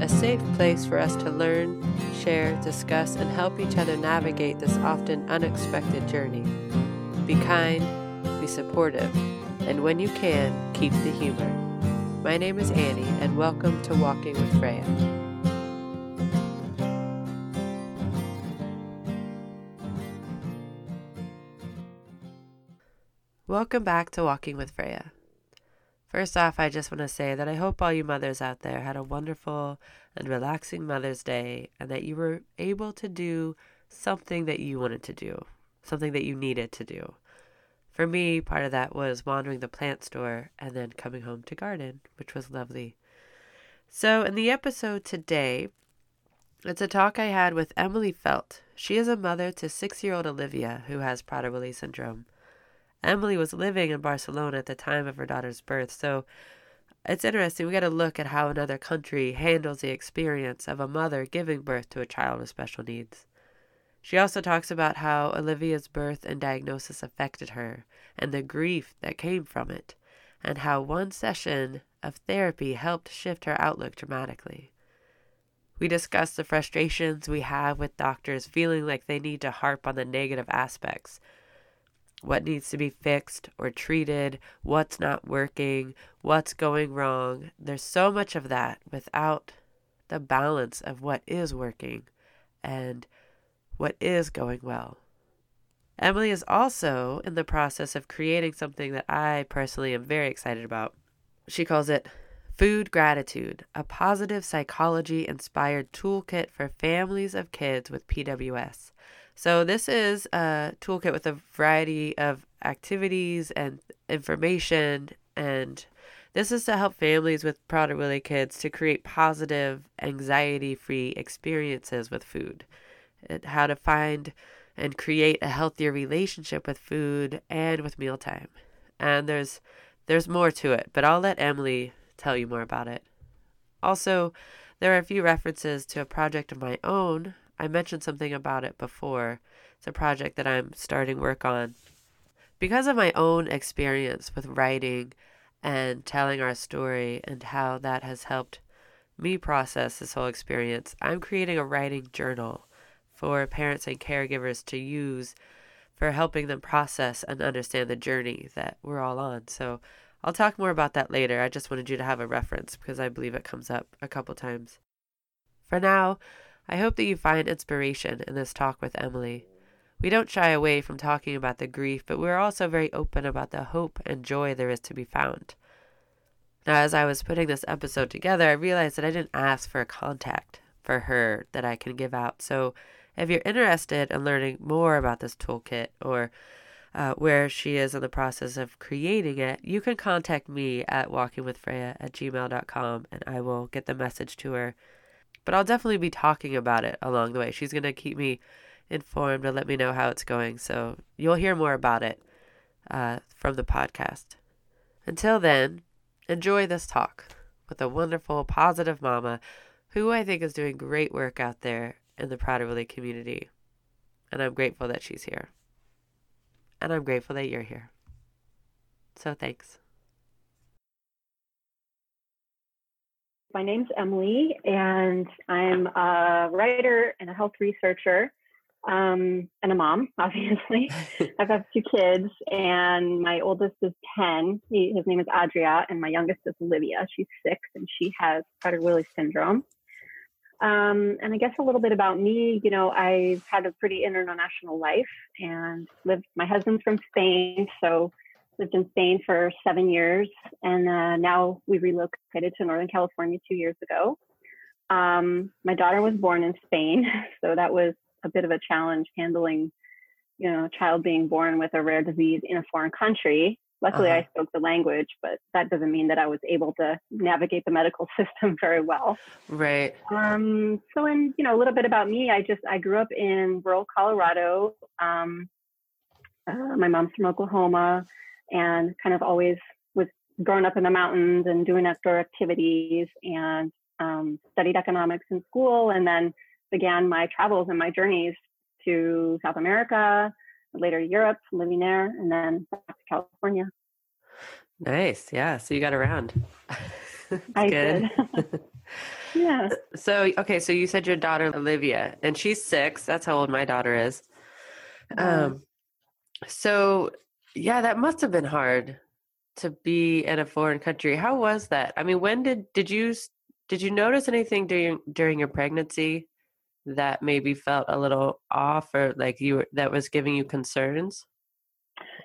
a safe place for us to learn, share, discuss, and help each other navigate this often unexpected journey. Be kind, be supportive, and when you can, keep the humor. My name is Annie, and welcome to Walking with Freya. Welcome back to Walking with Freya. First off, I just want to say that I hope all you mothers out there had a wonderful and relaxing Mother's Day and that you were able to do something that you wanted to do, something that you needed to do. For me, part of that was wandering the plant store and then coming home to garden, which was lovely. So, in the episode today, it's a talk I had with Emily Felt. She is a mother to six year old Olivia who has Prader-Willi syndrome. Emily was living in Barcelona at the time of her daughter's birth, so it's interesting. We got to look at how another country handles the experience of a mother giving birth to a child with special needs. She also talks about how Olivia's birth and diagnosis affected her and the grief that came from it, and how one session of therapy helped shift her outlook dramatically. We discuss the frustrations we have with doctors feeling like they need to harp on the negative aspects what needs to be fixed or treated, what's not working, what's going wrong. There's so much of that without the balance of what is working and what is going well. Emily is also in the process of creating something that I personally am very excited about. She calls it Food Gratitude, a positive psychology inspired toolkit for families of kids with PWS. So this is a toolkit with a variety of activities and information and this is to help families with Prader-Willi kids to create positive, anxiety-free experiences with food. And How to find and create a healthier relationship with food and with mealtime. And there's there's more to it, but I'll let Emily tell you more about it. Also, there are a few references to a project of my own I mentioned something about it before. It's a project that I'm starting work on. Because of my own experience with writing and telling our story and how that has helped me process this whole experience, I'm creating a writing journal for parents and caregivers to use for helping them process and understand the journey that we're all on. So I'll talk more about that later. I just wanted you to have a reference because I believe it comes up a couple times. For now, I hope that you find inspiration in this talk with Emily. We don't shy away from talking about the grief, but we're also very open about the hope and joy there is to be found. Now, as I was putting this episode together, I realized that I didn't ask for a contact for her that I can give out. So, if you're interested in learning more about this toolkit or uh, where she is in the process of creating it, you can contact me at walkingwithfreya at gmail.com and I will get the message to her but I'll definitely be talking about it along the way. She's going to keep me informed and let me know how it's going. So you'll hear more about it uh, from the podcast. Until then, enjoy this talk with a wonderful, positive mama who I think is doing great work out there in the Prader-Willi community. And I'm grateful that she's here. And I'm grateful that you're here. So thanks. My name's Emily, and I'm a writer and a health researcher um, and a mom, obviously. I've got two kids, and my oldest is 10. He, his name is Adria, and my youngest is Olivia. She's six, and she has Prader-Willi syndrome. Um, and I guess a little bit about me, you know, I've had a pretty international life and lived, my husband's from Spain, so lived in Spain for seven years, and uh, now we relocated to Northern California two years ago. Um, my daughter was born in Spain, so that was a bit of a challenge handling, you know, a child being born with a rare disease in a foreign country, Luckily, Uh-huh. I spoke the language, but that doesn't mean that I was able to navigate the medical system very well. Right. Um, so, and you know, a little bit about me. I just I grew up in rural Colorado. Um, uh, my mom's from Oklahoma, and kind of always was growing up in the mountains and doing outdoor activities, and um, studied economics in school, and then began my travels and my journeys to South America, later Europe, living there, and then back to California. Nice. Yeah. So you got around. I good. did. yeah. So, okay. So you said your daughter, Olivia, and she's six. That's how old my daughter is. Um, so yeah, that must have been hard to be in a foreign country. How was that? I mean, when did, did you, did you notice anything during, during your pregnancy that maybe felt a little off or like you, were- that was giving you concerns?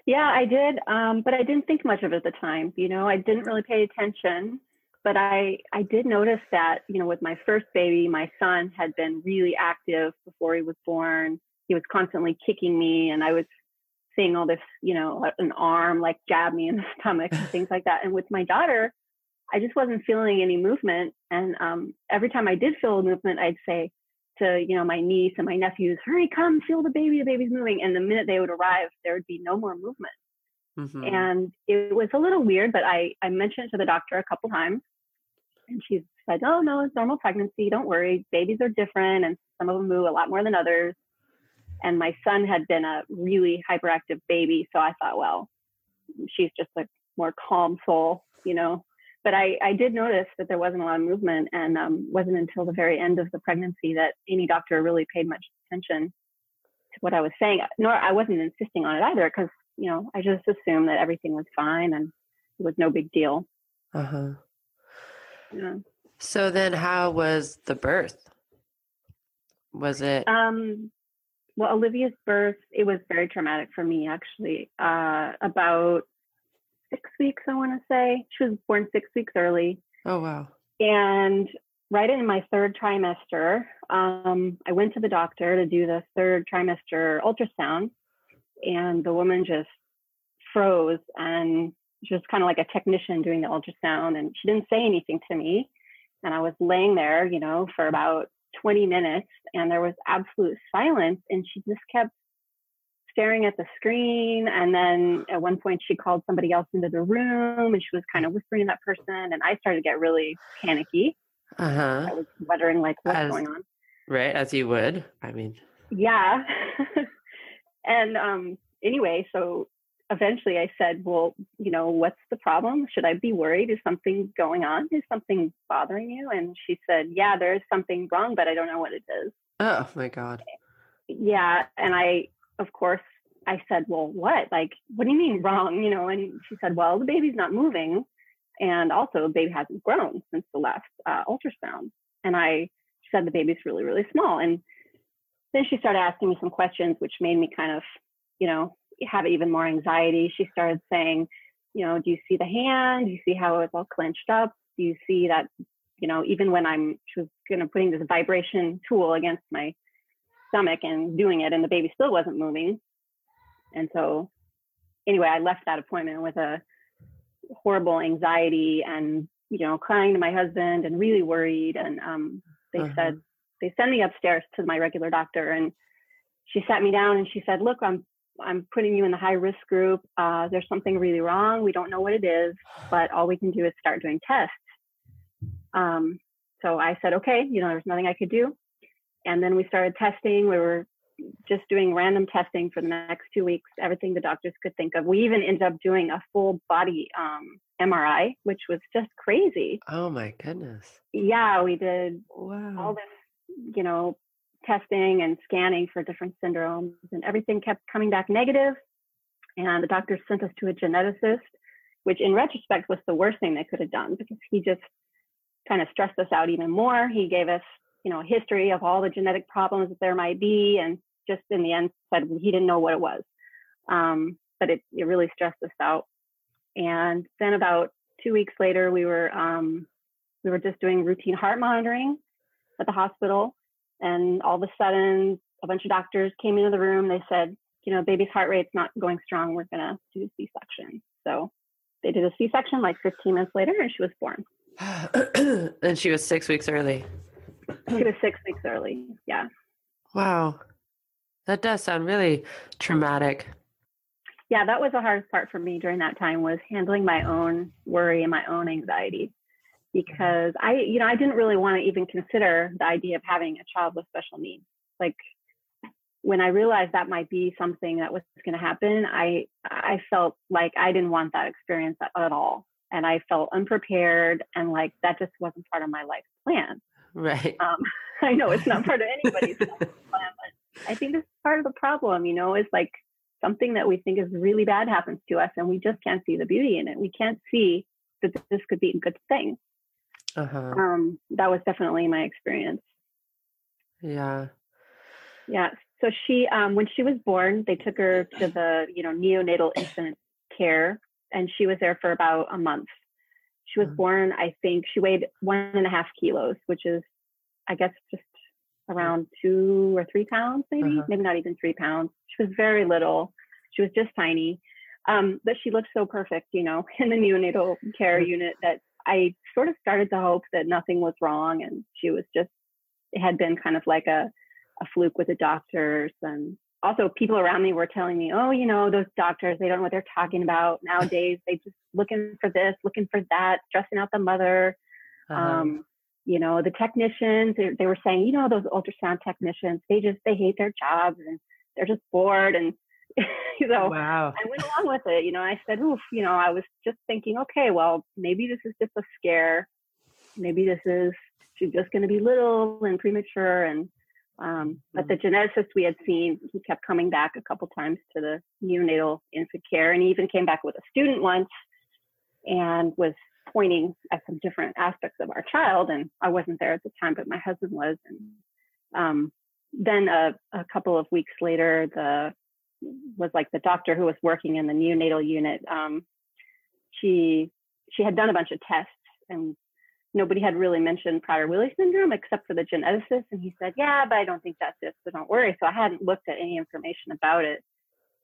Yeah, I did, um, but I didn't think much of it at the time. You know, I didn't really pay attention, but I I did notice that you know with my first baby, my son had been really active before he was born. He was constantly kicking me, and I was seeing all this, you know, an arm like jab me in the stomach and things like that. And with my daughter, I just wasn't feeling any movement. And um, every time I did feel a movement, I'd say to you know my niece and my nephews, "Hurry, come, feel the baby. The baby's moving." And the minute they would arrive, there would be no more movement. Mhm. And it was a little weird, but I I mentioned it to the doctor a couple times, and she said, "Oh no, it's normal pregnancy. Don't worry. Babies are different, and some of them move a lot more than others." And my son had been a really hyperactive baby, so I thought, well, she's just a more calm soul, you know. But I, I did notice that there wasn't a lot of movement, and um, wasn't until the very end of the pregnancy that any doctor really paid much attention to what I was saying. Nor I wasn't insisting on it either, because you know I just assumed that everything was fine and it was no big deal. Uh-huh. You know? So then how was the birth? Was it Um, well, Olivia's birth, it was very traumatic for me actually. Uh, about six weeks, I want to say. She was born six weeks early. Oh wow. And right in my third trimester, um, I went to the doctor to do the third trimester ultrasound, and the woman just froze and she was kind of like a technician doing the ultrasound, and she didn't say anything to me. And I was laying there, you know, for about 20 minutes, and there was absolute silence, and she just kept staring at the screen. And then at one point, she called somebody else into the room, and she was kind of whispering to that person, and I started to get really panicky. Uh-huh. I was wondering like what's As- going on. Right, as you would. I mean, Yeah. and um anyway, so eventually I said, Well, you know, what's the problem? Should I be worried? Is something going on? Is something bothering you? And she said, Yeah, there is something wrong, but I don't know what it is. oh my god. Yeah. And I of course I said, Well, what? Like, what do you mean wrong? You know, and she said, Well, the baby's not moving. And also the baby hasn't grown since the last uh, ultrasound. And I said the baby's really, really small. And then she started asking me some questions, which made me kind of, you know, have even more anxiety. She started saying, you know, do you see the hand? Do you see how it's all clenched up? Do you see that, you know, even when I'm, she was going to putting this vibration tool against my stomach and doing it, and the baby still wasn't moving. And so, anyway, I left that appointment with a horrible anxiety and, you know, crying to my husband and really worried. And um, they Uh-huh. said, they sent me upstairs to my regular doctor and she sat me down and she said, look, I'm, I'm putting you in the high risk group. Uh, there's something really wrong. We don't know what it is, but all we can do is start doing tests. Um, so I said, okay, you know, there's nothing I could do. And then we started testing. We were just doing random testing for the next two weeks, everything the doctors could think of. We even ended up doing a full body um, MRI, which was just crazy. Oh my goodness. Yeah, we did wow. all this, you know, testing and scanning for different syndromes, and everything kept coming back negative. And the doctor sent us to a geneticist, which in retrospect was the worst thing they could have done because he just kind of stressed us out even more. He gave us, you know, a history of all the genetic problems that there might be, and just in the end said he didn't know what it was. Um, but it, it really stressed us out. And then about two weeks later, we were um, we were just doing routine heart monitoring at the hospital, and all of a sudden, a bunch of doctors came into the room. They said, you know, baby's heart rate's not going strong. We're gonna do a C-section. So they did a C section like 15 minutes later, and she was born. and she was six weeks early. She was six weeks early. Yeah. Wow. That does sound really traumatic. Yeah, that was the hardest part for me during that time was handling my own worry and my own anxiety because I, you know, I didn't really want to even consider the idea of having a child with special needs. Like when I realized that might be something that was going to happen, I I felt like I didn't want that experience at, at all, and I felt unprepared and like that just wasn't part of my life plan. Right. Um, I know it's not part of anybody's plan, but I think this is part of the problem. You know, is like something that we think is really bad happens to us, and we just can't see the beauty in it. We can't see that this could be a good thing. Uh-huh. Um, that was definitely my experience. Yeah. Yeah. So she, um, when she was born, they took her to the, you know, neonatal infant care, and she was there for about a month. She was Mhm. born, I think, she weighed one and a half kilos, which is, I guess, just around two or three pounds, maybe, Uh-huh. maybe not even three pounds. She was very little. She was just tiny. Um, but she looked so perfect, you know, in the neonatal care Mhm. unit that I sort of started to hope that nothing was wrong and she was just, it had been kind of like a, a fluke with the doctors. And also people around me were telling me, oh, you know, those doctors, they don't know what they're talking about nowadays. They just looking for this, looking for that, stressing out the mother. Uh-huh. Um, you know, the technicians, they, they were saying, you know, those ultrasound technicians, they just, they hate their jobs and they're just bored. And, you know, wow. I went along with it. You know, I said, oof, you know, I was just thinking, okay, well, maybe this is just a scare. Maybe this is, she's just going to be little and premature. And, um, but the geneticist we had seen, he kept coming back a couple times to the neonatal infant care. And he even came back with a student once and was pointing at some different aspects of our child. And I wasn't there at the time, but my husband was. And um, then a, a couple of weeks later, the was like the doctor who was working in the neonatal unit. Um, she she had done a bunch of tests and nobody had really mentioned Prader-Willi syndrome except for the geneticist. And he said, "Yeah, but I don't think that's it, so don't worry." So I hadn't looked at any information about it.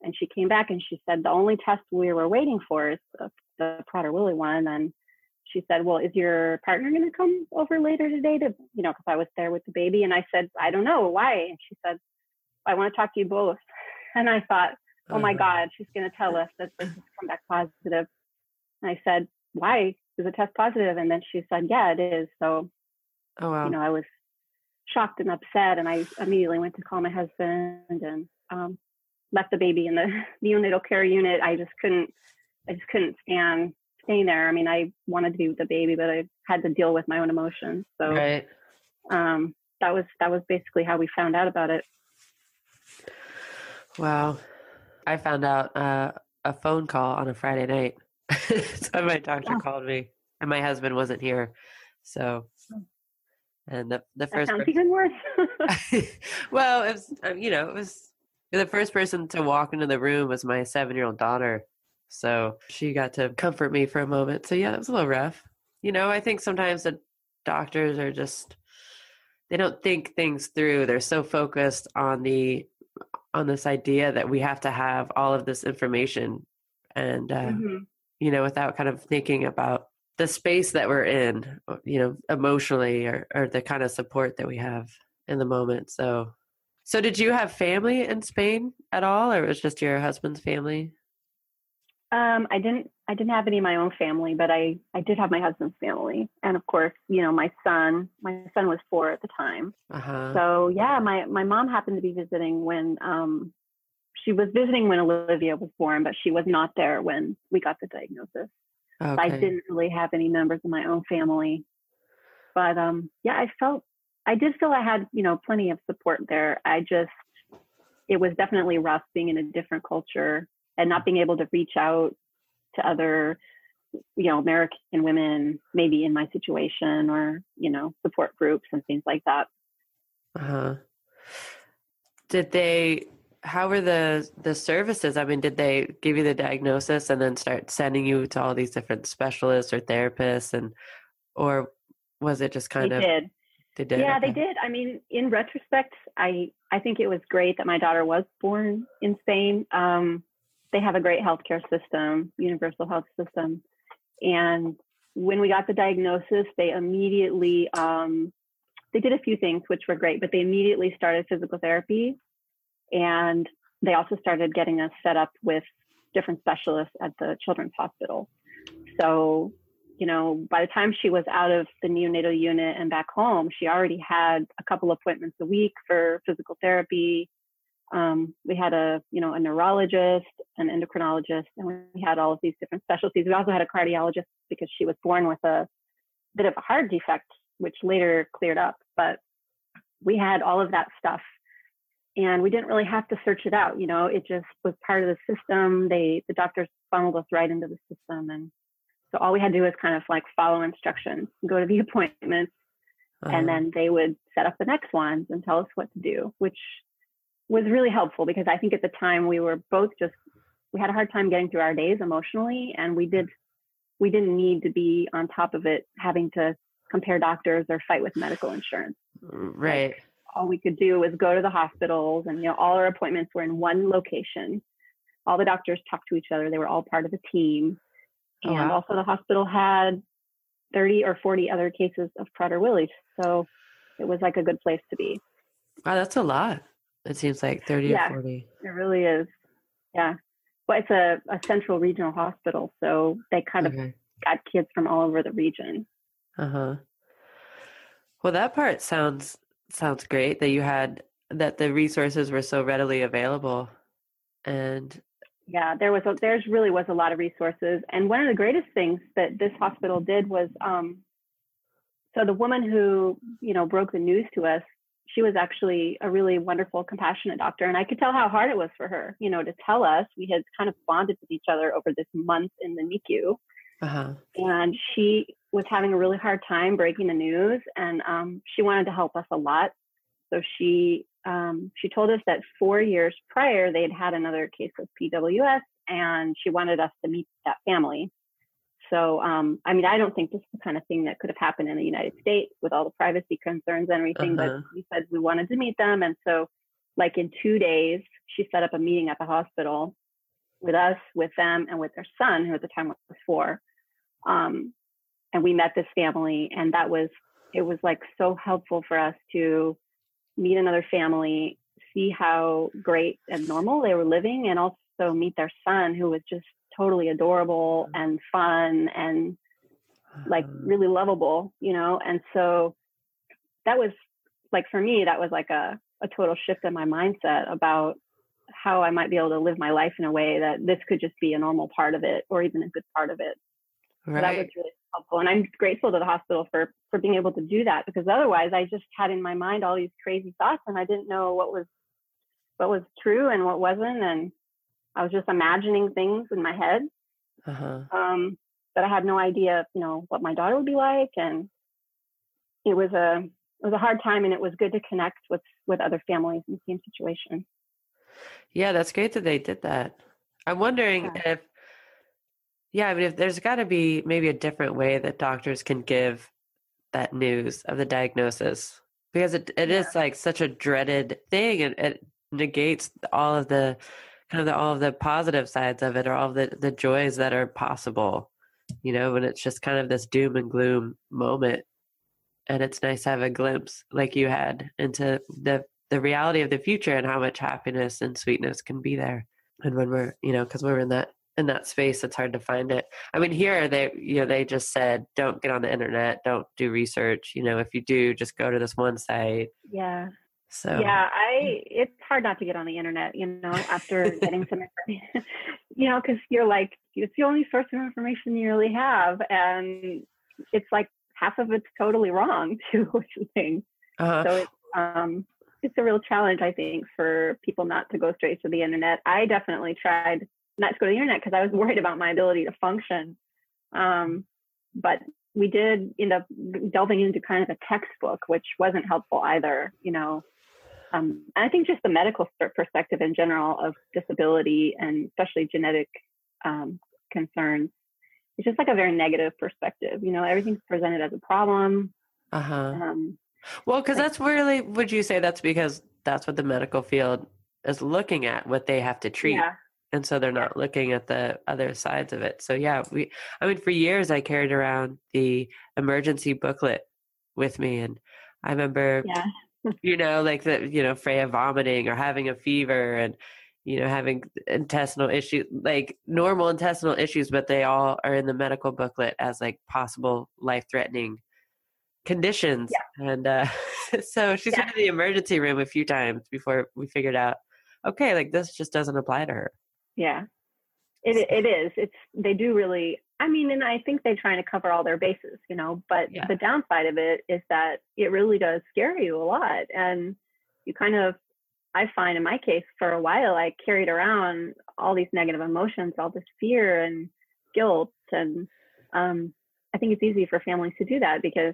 And she came back and she said the only test we were waiting for is the, the Prader-Willi one. And she said, "Well, is your partner going to come over later today to, you know, because I was there with the baby?" And I said, "I don't know why." And she said, "I want to talk to you both." And I thought, "Oh my Uh-huh. God, she's going to tell us that this has come back positive." And I said, "Why is the test positive?" And then she said, "Yeah, it is." So Oh wow. you know, I was shocked and upset, and I immediately went to call my husband and um, left the baby in the neonatal care unit. I just couldn't, I just couldn't stand staying there. I mean, I wanted to be with the baby, but I had to deal with my own emotions. So right. um, that was that was basically how we found out about it. Wow. I found out uh, a phone call on a Friday night. so my doctor Oh. called me, and my husband wasn't here. So, and the the That first sounds person, even worse. well, it was um, you know it was the first person to walk into the room was my seven year old daughter. So she got to comfort me for a moment. So yeah, it was a little rough. You know, I think sometimes the doctors are just they don't think things through. They're so focused on the on this idea that we have to have all of this information and uh, Mhm. you know without kind of thinking about the space that we're in uh, you know emotionally or, or the kind of support that we have in the moment so so did you have family in spain at all or it was just your husband's family Um, I didn't I didn't have any of my own family, but I I did have my husband's family, and of course, you know, my son. My son was four at the time. uh-huh So yeah, my my mom happened to be visiting when um she was visiting when Olivia was born, but she was not there when we got the diagnosis. So I didn't really have any members of my own family. But um yeah, I felt I did feel I had, you know, plenty of support there. I just it was definitely rough being in a different culture and not being able to reach out to other you know american women maybe in my situation or you know support groups and things like that. Uh-huh. Did they how were the the services? I mean did they give you the diagnosis and then start sending you to all these different specialists or therapists and or was it just kind they of did. they did? Yeah they did. I mean in retrospect i i think it was great that my daughter was born in spain. Um they have a great healthcare system, universal health system. And when we got the diagnosis, they immediately um, they did a few things which were great, but they immediately started physical therapy, and they also started getting us set up with different specialists at the children's hospital. So, you know, by the time she was out of the neonatal unit and back home, she already had a couple appointments a week for physical therapy. Um, we had a, you know, a neurologist, an endocrinologist, and we had all of these different specialties. We also had a cardiologist because she was born with a bit of a heart defect, which later cleared up. But we had all of that stuff and we didn't really have to search it out you know it just was part of the system they the doctors funneled us right into the system and so all we had to do was kind of like follow instructions go to the appointments uh-huh. and then they would set up the next ones and tell us what to do which was really helpful because i think at the time we were both just we had a hard time getting through our days emotionally and we did we didn't need to be on top of it having to compare doctors or fight with medical insurance. Right like, all we could do was go to the hospitals and you know all our appointments were in one location. All the doctors talked to each other. They were all part of a team. Oh, and wow. also the hospital had 30 or 40 other cases of Prader-Willi so it was like a good place to be. Wow that's a lot it seems like 30 yeah, or 40 it really is. Yeah. Well it's a, a central regional hospital so they kind okay. of got kids from all over the region. Uh-huh. Well that part sounds sounds great that you had that the resources were so readily available. And yeah there was a, there's really was a lot of resources. And one of the greatest things that this hospital did was um, so the woman who you know broke the news to us she was actually a really wonderful compassionate doctor and i could tell how hard it was for her you know to tell us we had kind of bonded with each other over this month in the nicu uh-huh. and she was having a really hard time breaking the news, and um, she wanted to help us a lot. So she um, she told us that four years prior they had had another case of PWS, and she wanted us to meet that family. So um, I mean, I don't think this is the kind of thing that could have happened in the United States with all the privacy concerns and everything. Uh-huh. But we said we wanted to meet them, and so like in two days, she set up a meeting at the hospital with us, with them, and with their son, who at the time was four. Um, and we met this family and that was it was like so helpful for us to meet another family see how great and normal they were living and also meet their son who was just totally adorable mm. and fun and like uh-huh. really lovable you know and so that was like for me that was like a, a total shift in my mindset about how i might be able to live my life in a way that this could just be a normal part of it or even a good part of it right. So that was really helpful. And I'm grateful to the hospital for for being able to do that because otherwise I just had in my mind all these crazy thoughts and I didn't know what was what was true and what wasn't and I was just imagining things in my head. Uh-huh. Um, but I had no idea, you know, what my daughter would be like and it was a it was a hard time and it was good to connect with with other families in the same situation. Yeah, that's great that they did that. I'm wondering yeah. if yeah, I mean, if there's got to be maybe a different way that doctors can give that news of the diagnosis because it, it yeah. is like such a dreaded thing and it negates all of the kind of the, all of the positive sides of it or all the, the joys that are possible, you know, when it's just kind of this doom and gloom moment. And it's nice to have a glimpse like you had into the, the reality of the future and how much happiness and sweetness can be there. And when we're, you know, because we're in that in that space it's hard to find it. I mean here they you know they just said don't get on the internet. Don't do research. You know if you do just go to this one site. Yeah so yeah i it's hard not to get on the internet you know after getting some information you know because you're like it's the only source of information you really have and it's like half of it's totally wrong too which is thing uh-huh. so it's um it's a real challenge i think for people not to go straight to the internet i definitely tried not to go to the internet because I was worried about my ability to function. Um, but we did end up delving into kind of a textbook, which wasn't helpful either. You know, um, I think just the medical perspective in general of disability and especially genetic um, concerns, it's just like a very negative perspective. You know, everything's presented as a problem. Uh huh. Um, well, because that's really, would you say that's because that's what the medical field is looking at, what they have to treat? Yeah and so they're not looking at the other sides of it so yeah we i mean for years i carried around the emergency booklet with me and i remember Yeah. You know like the you know freya vomiting or having a fever and you know having intestinal issues like normal intestinal issues but they all are in the medical booklet as like possible life threatening conditions and uh so she's Yeah. been in the emergency room a few times before we figured out okay like this just doesn't apply to her Yeah. It it is. It's they do really I mean, and I think they're trying to cover all their bases, you know, but Yeah. the downside of it is that it really does scare you a lot. And you kind of I find in my case for a while I carried around all these negative emotions, all this fear and guilt and um I think it's easy for families to do that because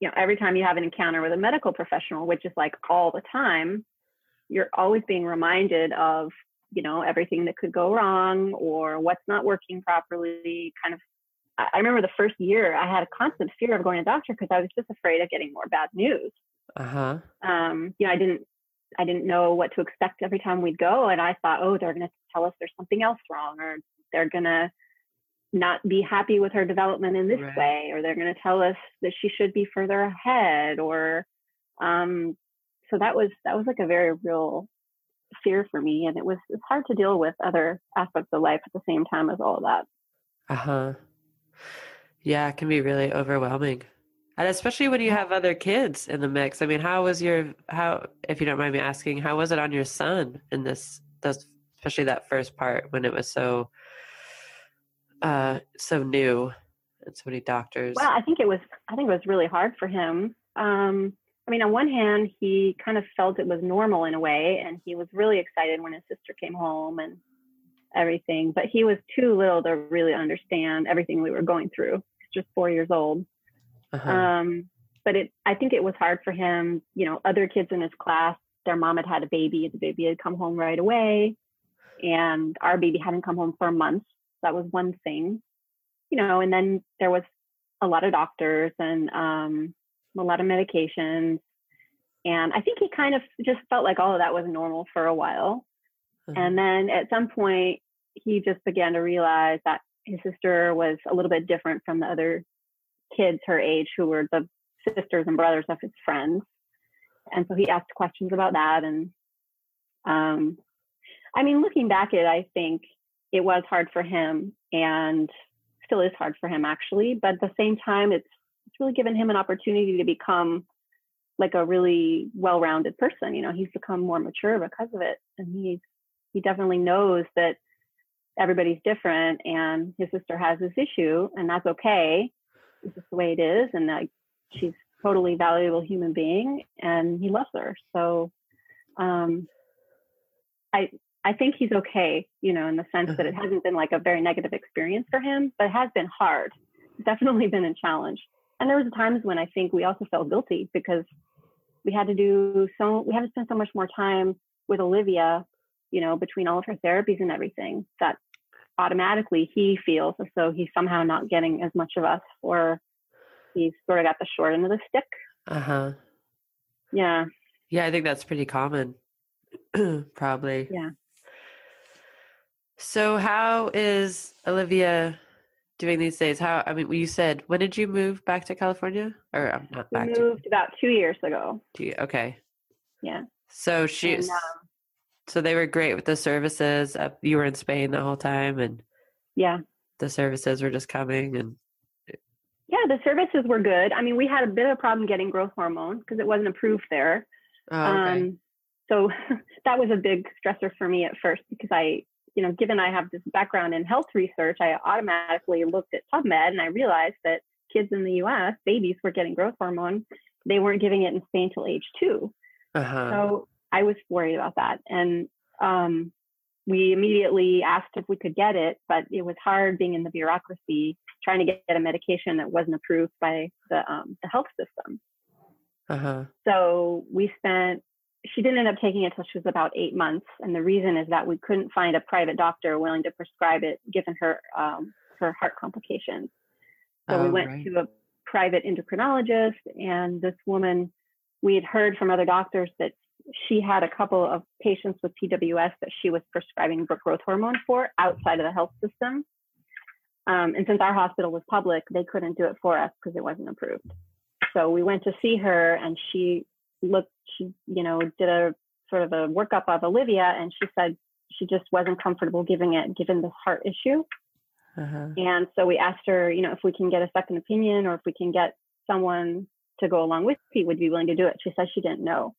you know every time you have an encounter with a medical professional, which is like all the time, you're always being reminded of you know everything that could go wrong or what's not working properly kind of i remember the first year i had a constant fear of going to the doctor because i was just afraid of getting more bad news uh-huh um, you know i didn't i didn't know what to expect every time we'd go and i thought oh they're going to tell us there's something else wrong or they're going to not be happy with her development in this Right. way or they're going to tell us that she should be further ahead or um, so that was that was like a very real fear for me and it was it's hard to deal with other aspects of life at the same time as all of that Uh-huh. Yeah, it can be really overwhelming. And especially when you have other kids in the mix. I mean, how was your how if you don't mind me asking, how was it on your son in this those especially that first part when it was so uh so new and so many doctors. well i think it was i think it was really hard for him um, i mean on one hand he kind of felt it was normal in a way and he was really excited when his sister came home and everything but he was too little to really understand everything we were going through he's just four years old Uh-huh. Um, but it, I think it was hard for him. You know, other kids in his class, their mom had had a baby. The baby had come home right away, and our baby hadn't come home for a month. That was one thing, you know. And then there was a lot of doctors and um, a lot of medications, and I think he kind of just felt like all of that was normal for a while. Uh-huh. And then at some point, he just began to realize that his sister was a little bit different from the other kids her age who were the sisters and brothers of his friends. And so he asked questions about that. And um, I mean, looking back at it, I think it was hard for him and still is hard for him actually. But at the same time, it's it's really given him an opportunity to become like a really well-rounded person. You know, he's become more mature because of it. And he's he definitely knows that everybody's different and his sister has this issue and that's okay it's just the way it is and that she's totally valuable human being and he loves her so um i i think he's okay you know in the sense that it hasn't been like a very negative experience for him but it has been hard It's definitely been a challenge and there was times when i think we also felt guilty because we had to do so we had to spend so much more time with olivia you know between all of her therapies and everything that automatically he feels as though he's somehow not getting as much of us or he's sort of got the short end of the stick Uh-huh. yeah Yeah, I think that's pretty common. Probably. Yeah. So how is Olivia doing these days? How I mean, you said when did you move back to California? Or um, not we back to, moved about two years ago to you? Okay. yeah So she And, um, so they were great with the services. Uh, you were in Spain the whole time and yeah the services were just coming and yeah the services were good i mean we had a bit of a problem getting growth hormone because it wasn't approved there oh, okay. um so that was a big stressor for me at first because i you know given i have this background in health research i automatically looked at pubmed and i realized that kids in the us babies were getting growth hormone they weren't giving it in spain till age two uh-huh. so i was worried about that and um we immediately asked if we could get it but it was hard being in the bureaucracy trying to get a medication that wasn't approved by the um, the health system uh-huh. so we spent she didn't end up taking it until she was about eight months and the reason is that we couldn't find a private doctor willing to prescribe it given her um, her heart complications so we Oh, went right. to a private endocrinologist and this woman we had heard from other doctors that she had a couple of patients with PWS that she was prescribing growth hormone for outside of the health system. Um, and since our hospital was public, they couldn't do it for us because it wasn't approved. So we went to see her, and she looked, she you know did a sort of a workup of Olivia, and she said she just wasn't comfortable giving it given this heart issue. Uh-huh. And so we asked her, you know, if we can get a second opinion or if we can get someone to go along with me, would be willing to do it. She said she didn't know.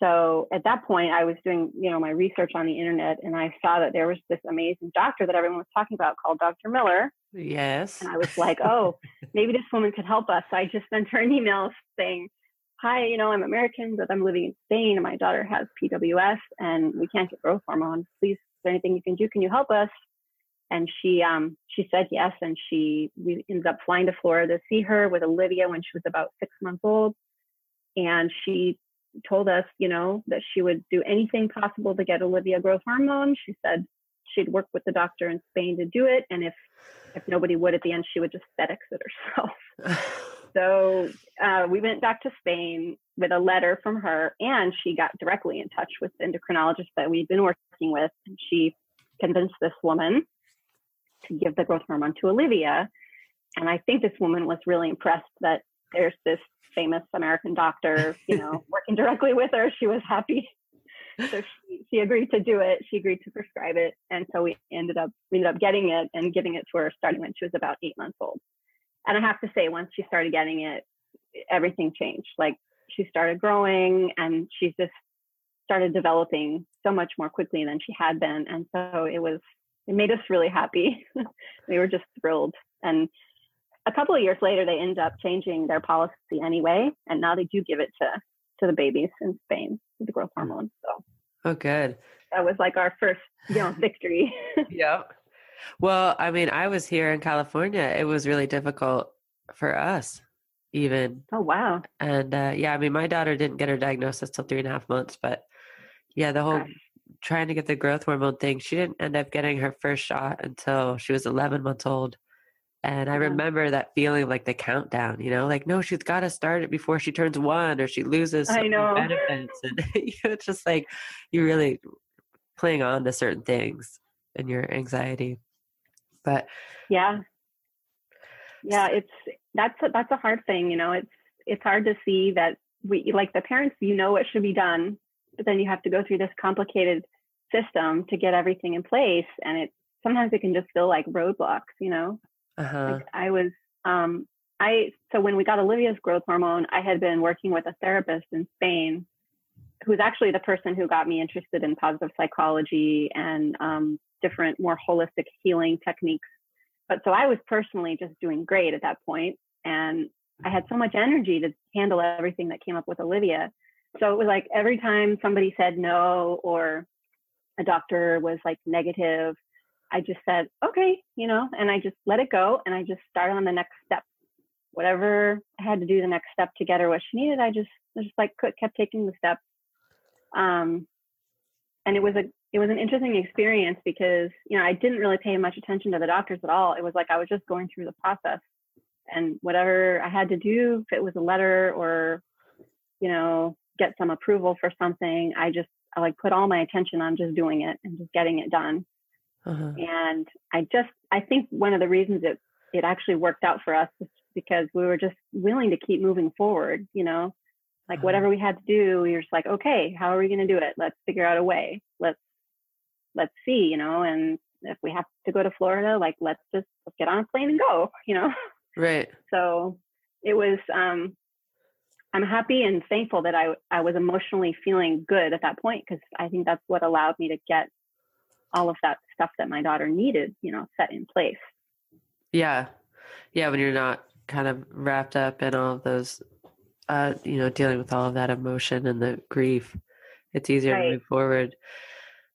So at that point, I was doing, you know, my research on the internet, and I saw that there was this amazing doctor that everyone was talking about called Dr. Miller. Yes. And I was like, oh, maybe this woman could help us. So I just sent her an email saying, hi, you know, I'm American, but I'm living in Spain, and my daughter has PWS, and we can't get growth hormone. Please, is there anything you can do? Can you help us? And she um, she said yes, and she we ended up flying to Florida to see her with Olivia when she was about six months old, and she told us, you know, that she would do anything possible to get Olivia growth hormone. She said she'd work with the doctor in Spain to do it, and if if nobody would at the end, she would just FedEx it herself. so uh, we went back to Spain with a letter from her, and she got directly in touch with the endocrinologist that we'd been working with, and she convinced this woman to give the growth hormone to Olivia. And I think this woman was really impressed that there's this famous American doctor, you know, working directly with her. She was happy. So she, she agreed to do it. She agreed to prescribe it. And so we ended up we ended up getting it and giving it to her starting when she was about eight months old. And I have to say, once she started getting it, everything changed. Like she started growing and she just started developing so much more quickly than she had been. And so it was it made us really happy. we were just thrilled. And a couple of years later, they end up changing their policy anyway, and now they do give it to to the babies in Spain with the growth hormone. So, oh, good. That was like our first, you know, victory. yeah. Well, I mean, I was here in California. It was really difficult for us, even. Oh wow. And uh, yeah, I mean, my daughter didn't get her diagnosis till three and a half months, but yeah, the whole trying to get the growth hormone thing, she didn't end up getting her first shot until she was 11 months old. And I remember that feeling like the countdown, you know, like, no, she's got to start it before she turns one or she loses I know. benefits. And it's just like you're really playing on to certain things and your anxiety. But yeah, yeah, it's that's a, that's a hard thing, you know. It's it's hard to see that we like the parents, you know, what should be done, but then you have to go through this complicated system to get everything in place, and it sometimes it can just feel like roadblocks, you know. Uh-huh. Like I was, um, I, so when we got Olivia's growth hormone, I had been working with a therapist in Spain who's actually the person who got me interested in positive psychology and um, different, more holistic healing techniques. But so I was personally just doing great at that point, and I had so much energy to handle everything that came up with Olivia. So it was like every time somebody said no or a doctor was like negative, I just said, okay, you know, and I just let it go and I just started on the next step. Whatever I had to do the next step to get her what she needed, I just I just like kept taking the steps. Um, and it was a it was an interesting experience because you know I didn't really pay much attention to the doctors at all. It was like I was just going through the process, and whatever I had to do, if it was a letter or you know get some approval for something, I just I like put all my attention on just doing it and just getting it done. Uh-huh. And I just, I think one of the reasons it, it actually worked out for us is because we were just willing to keep moving forward, you know, like uh-huh. whatever we had to do, we were just like, okay, how are we going to do it? Let's figure out a way. Let's, let's see, you know, and if we have to go to Florida, like, let's just let's get on a plane and go, you know? Right. So it was, um, I'm happy and thankful that I, I was emotionally feeling good at that point because I think that's what allowed me to get all of that stuff that my daughter needed, you know, set in place. Yeah. Yeah. When you're not kind of wrapped up in all of those, uh, you know, dealing with all of that emotion and the grief, it's easier right. to move forward.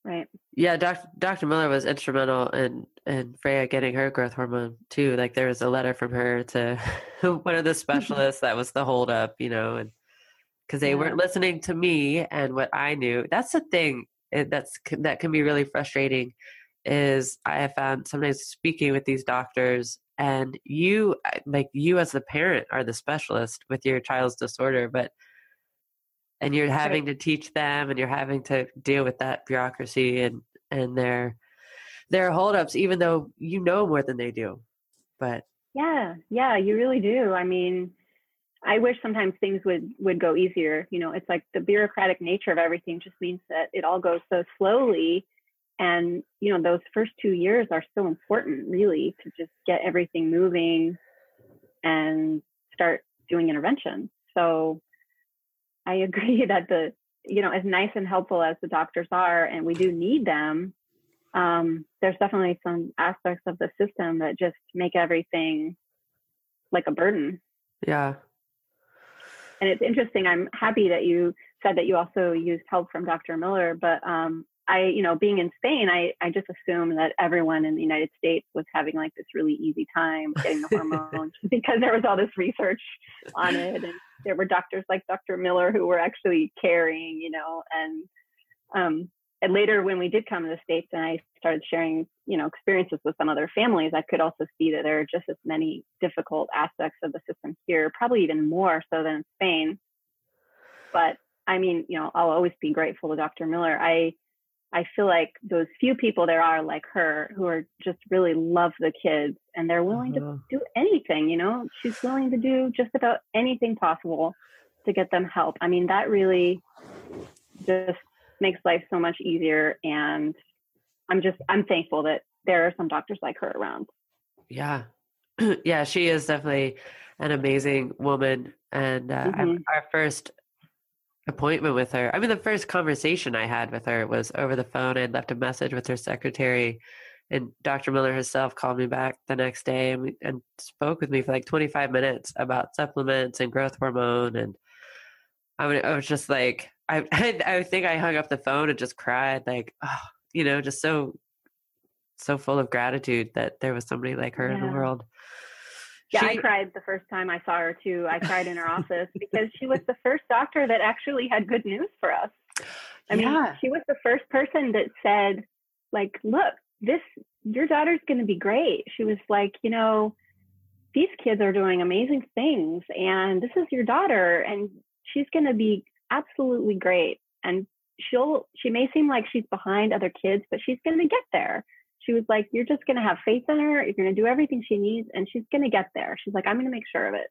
Right. Yeah. Dr. Dr. Miller was instrumental in, in Freya getting her growth hormone too. Like there was a letter from her to one of the specialists that was the holdup, you know, and because they yeah. weren't listening to me and what I knew. That's the thing that's that can be really frustrating is I have found sometimes speaking with these doctors and you like you as the parent are the specialist with your child's disorder but and you're having right. to teach them and you're having to deal with that bureaucracy and and their their holdups even though you know more than they do. But yeah yeah you really do. I mean i wish sometimes things would would go easier. You know it's like the bureaucratic nature of everything just means that it all goes so slowly. And you know those first two years are so important really to just get everything moving and start doing intervention so i agree that the you know as nice and helpful as the doctors are and we do need them um, there's definitely some aspects of the system that just make everything like a burden. Yeah. And it's interesting i'm happy that you said that you also used help from dr miller but um, I, you know, being in Spain, I, I just assumed that everyone in the United States was having like this really easy time getting the hormones because there was all this research on it. And there were doctors like Dr. Miller who were actually caring, you know, and, um, and later when we did come to the States and I started sharing, you know, experiences with some other families, I could also see that there are just as many difficult aspects of the system here, probably even more so than in Spain. But I mean, you know, I'll always be grateful to Dr. Miller. I, I feel like those few people there are like her who are just really love the kids and they're willing uh-huh. to do anything, you know, she's willing to do just about anything possible to get them help. I mean, that really just makes life so much easier. And I'm just, I'm thankful that there are some doctors like her around. Yeah. yeah, she is definitely an amazing woman. And uh, mm-hmm. our first appointment with her. I mean, the first conversation I had with her was over the phone. I left a message with her secretary, and Dr. Miller herself called me back the next day and, we, and spoke with me for like 25 minutes about supplements and growth hormone. And I, mean, I was just like, I, I, I think I hung up the phone and just cried, like, oh, you know, just so, so full of gratitude that there was somebody like her yeah. in the world. Yeah, she, I cried the first time I saw her too. I cried in her office because she was the first doctor that actually had good news for us. I yeah. mean, she was the first person that said, like, look, this your daughter's going to be great. She was like, you know, these kids are doing amazing things and this is your daughter and she's going to be absolutely great and she'll she may seem like she's behind other kids, but she's going to get there she was like, You're just going to have faith in her. You're going to do everything she needs, and she's going to get there. She's like, I'm going to make sure of it.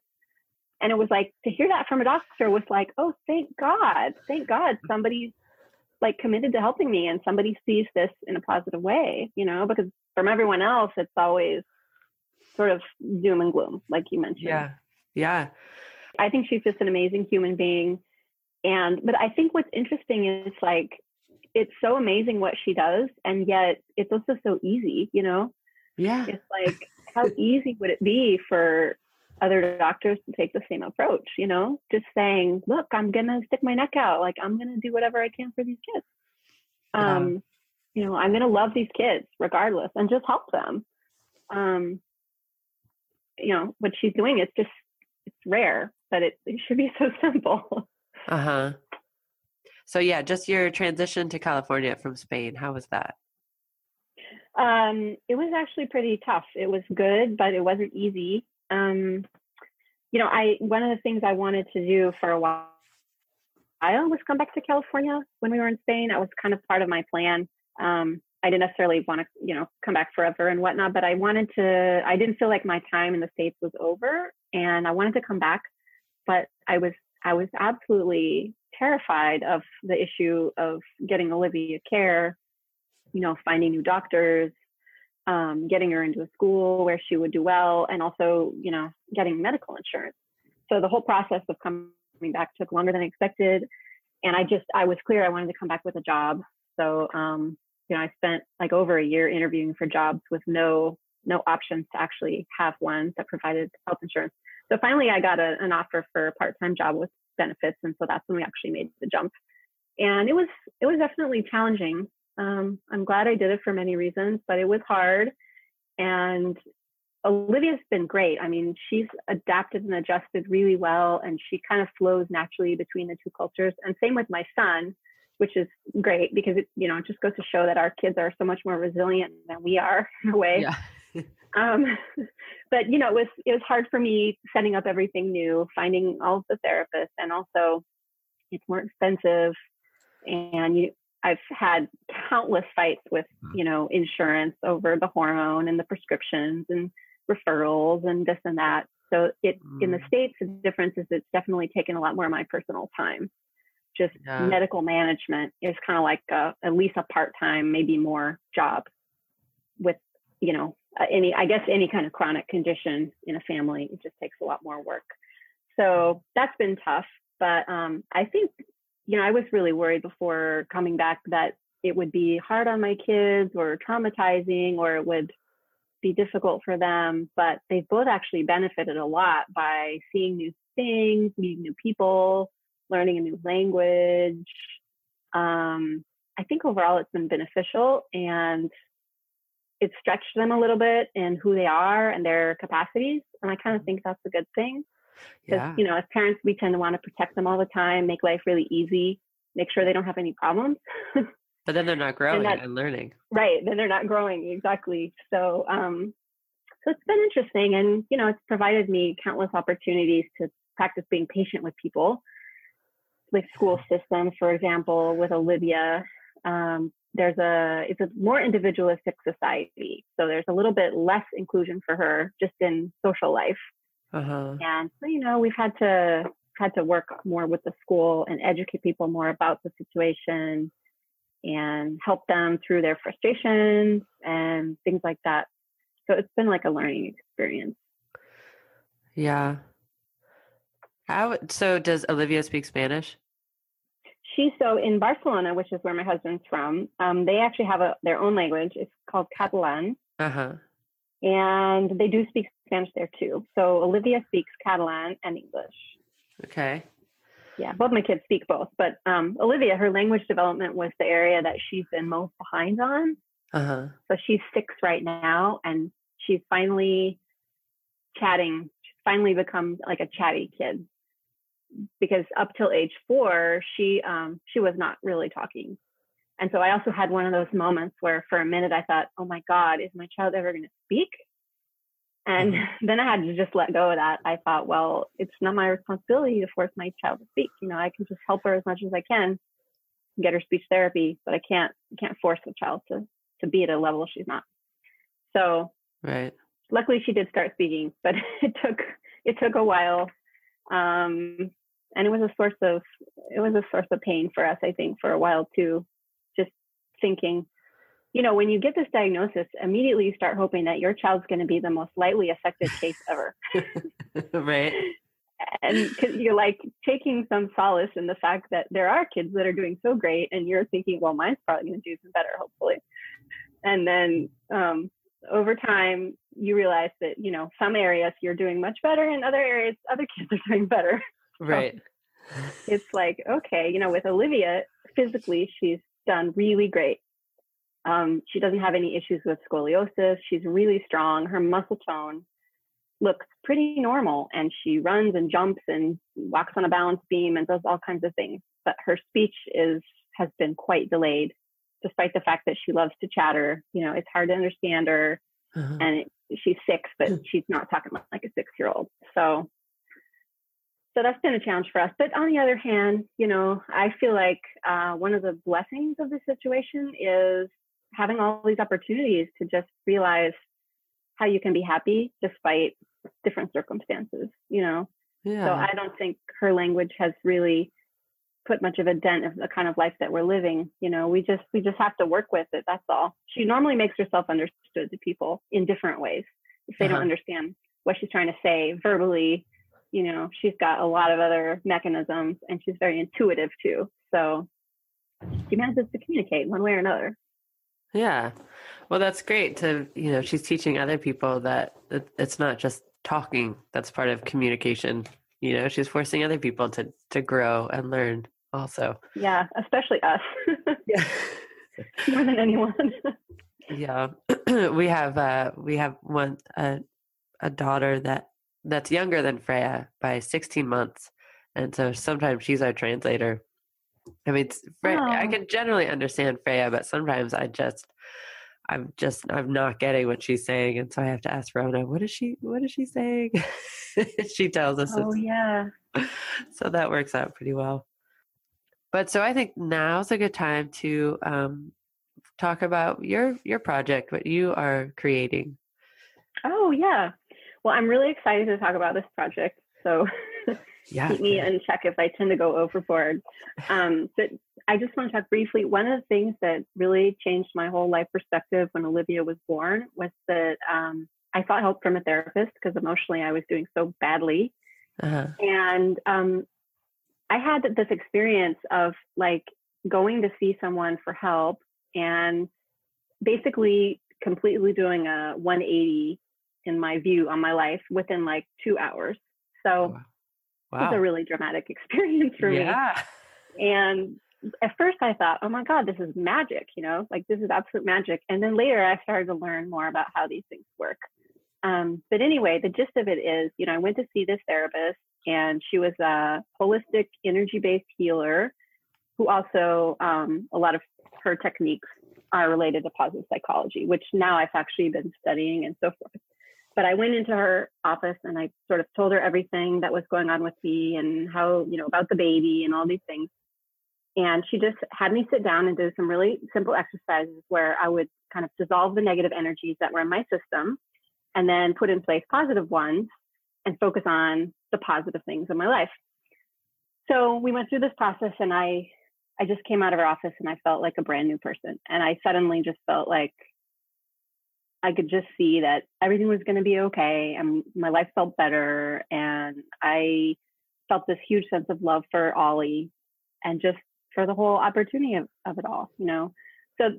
And it was like to hear that from a doctor was like, Oh, thank God. Thank God somebody's like committed to helping me and somebody sees this in a positive way, you know, because from everyone else, it's always sort of doom and gloom, like you mentioned. Yeah. Yeah. I think she's just an amazing human being. And, but I think what's interesting is like, it's so amazing what she does and yet it's also so easy you know? Yeah. It's like how easy would it be for other doctors to take the same approach you know? Just saying look i'm gonna stick my neck out. Like i'm gonna do whatever i can for these kids. Um you know i'm gonna love these kids regardless and just help them. Um you know what she's doing is just it's rare but it, it should be so simple. Uh-huh so yeah, just your transition to California from Spain. How was that? Um, it was actually pretty tough. It was good, but it wasn't easy. Um, you know, I one of the things I wanted to do for a while was come back to California when we were in Spain. That was kind of part of my plan. Um, I didn't necessarily want to, you know, come back forever and whatnot, but I wanted to. I didn't feel like my time in the states was over, and I wanted to come back, but I was I was absolutely terrified of the issue of getting Olivia care, you know, finding new doctors, um, getting her into a school where she would do well, and also, you know, getting medical insurance. So the whole process of coming back took longer than expected. And I just, I was clear I wanted to come back with a job. So, um, you know, I spent like over a year interviewing for jobs with no no options to actually have one that provided health insurance. So finally, I got a, an offer for a part-time job with benefits, and so that's when we actually made the jump. And it was it was definitely challenging. Um, I'm glad I did it for many reasons, but it was hard. And Olivia's been great. I mean, she's adapted and adjusted really well, and she kind of flows naturally between the two cultures. And same with my son, which is great because it you know it just goes to show that our kids are so much more resilient than we are in a way. Yeah. Um, but you know, it was it was hard for me setting up everything new, finding all of the therapists, and also, it's more expensive, and you I've had countless fights with, hmm. you know, insurance over the hormone and the prescriptions and referrals and this and that. So it mm. in the hmm. states, the difference is it's definitely taken a lot more of my personal time. Just yeah. medical management is kind of like a, at least a part time, maybe more job with, you know, any I guess any kind of chronic condition in a family. It just takes a lot more work. So that's been tough. But um, I think you know, I was really worried before coming back that it would be hard on my kids or traumatizing or it would be difficult for them. But they've both actually benefited a lot by seeing new things, meeting new people, learning a new language. Um, I think overall it's been beneficial and it's stretched them a little bit in who they are and their capacities. And I kind of think that's a good thing. Because, yeah. you know, as parents, we tend to want to protect them all the time, make life really easy, make sure they don't have any problems. but then they're not growing and, and, learning. Right. Then they're not growing. Exactly. So, um, so it's been interesting and, you know, it's provided me countless opportunities to practice being patient with people like school system, for example, with Olivia. Um, there's a it's a more individualistic society so there's a little bit less inclusion for her just in social life uh-huh. And so, you know, we've had to had to work more with the school and educate people more about the situation and help them through their frustrations and things like that. So it's been like a learning experience. Yeah. How so does Olivia speak Spanish? She's so in Barcelona, which is where my husband's from. Um, they actually have a their own language. It's called Catalan. Uh-huh and they do speak Spanish there too. So Olivia speaks Catalan and English. Okay. Yeah, both my kids speak both, but um, Olivia, her language development was the area that she's been most behind on. Uh-huh. So she's six right now, and she's finally chatting. She's finally become like a chatty kid because up till age four, she um, she was not really talking. And so I also had one of those moments where for a minute I thought, oh my God, is my child ever going to speak? And mm-hmm. then I had to just let go of that. I thought, well, it's not my responsibility to force my child to speak. You know, I can just help her as much as I can, get her speech therapy, but I can't can't force the child to to be at a level she's not. So right. Luckily, she did start speaking, but it took it took a while, um, and it was a source of it was a source of pain for us. I think for a while too, just thinking, you know, when you get this diagnosis, immediately you start hoping that your child's going to be the most lightly affected case ever. right. And cause you're like taking some solace in the fact that there are kids that are doing so great, and you're thinking, well, mine's probably going to do some better, hopefully. And then um, over time, you realize that you know some areas you're doing much better, and other areas other kids are doing better. Right. So it's like okay, you know, with Olivia, physically she's done really great. Um, she doesn't have any issues with scoliosis. She's really strong. Her muscle tone looks pretty normal, and she runs and jumps and walks on a balance beam and does all kinds of things. But her speech is has been quite delayed, despite the fact that she loves to chatter. You know, it's hard to understand her, uh-huh. and it, she's six, but she's not talking like a six year old. So so that's been a challenge for us. But on the other hand, you know, I feel like uh, one of the blessings of this situation is having all these opportunities to just realize how you can be happy despite different circumstances, you know. Yeah. So I don't think her language has really put much of a dent of the kind of life that we're living. You know, we just we just have to work with it. That's all. She normally makes herself understood to people in different ways. If they uh-huh. don't understand what she's trying to say verbally, you know, she's got a lot of other mechanisms and she's very intuitive too. So she manages to communicate one way or another. Yeah. Well, that's great to, you know, she's teaching other people that it's not just talking that's part of communication. You know, she's forcing other people to to grow and learn also. Yeah, especially us. yeah. More than anyone. yeah. we have uh we have one uh, a daughter that that's younger than Freya by 16 months. And so sometimes she's our translator. I mean, Freya, I can generally understand Freya, but sometimes I just, I'm just, I'm not getting what she's saying. And so I have to ask Rona, what is she, what is she saying? she tells us. Oh, yeah. So that works out pretty well. but so I think now's a good time to um, talk about your your project, what you are creating. Oh yeah, well, I'm really excited to talk about this project. So yeah, keep me in check if I tend to go overboard. Um, but I just want to talk briefly. One of the things that really changed my whole life perspective when Olivia was born was that um, I sought help from a therapist because emotionally I was doing so badly. Uh-huh. And um, I had this experience of like going to see someone for help and basically completely doing a 180 in my view on my life within like two hours. So wow. it was a really dramatic experience for yeah. me. And at first I thought, oh my God, this is magic, you know, like this is absolute magic. And then later I started to learn more about how these things work. Um, but anyway, the gist of it is, you know, I went to see this therapist and she was a holistic energy based healer who also, um, a lot of her techniques are related to positive psychology, which now I've actually been studying and so forth. But I went into her office and I sort of told her everything that was going on with me and how, you know, about the baby and all these things. And she just had me sit down and do some really simple exercises where I would kind of dissolve the negative energies that were in my system and then put in place positive ones and focus on the positive things in my life. So we went through this process and I I just came out of her office and I felt like a brand new person. And I suddenly just felt like I could just see that everything was going to be okay and my life felt better and I felt this huge sense of love for Ollie and just for the whole opportunity of, of it all, you know. So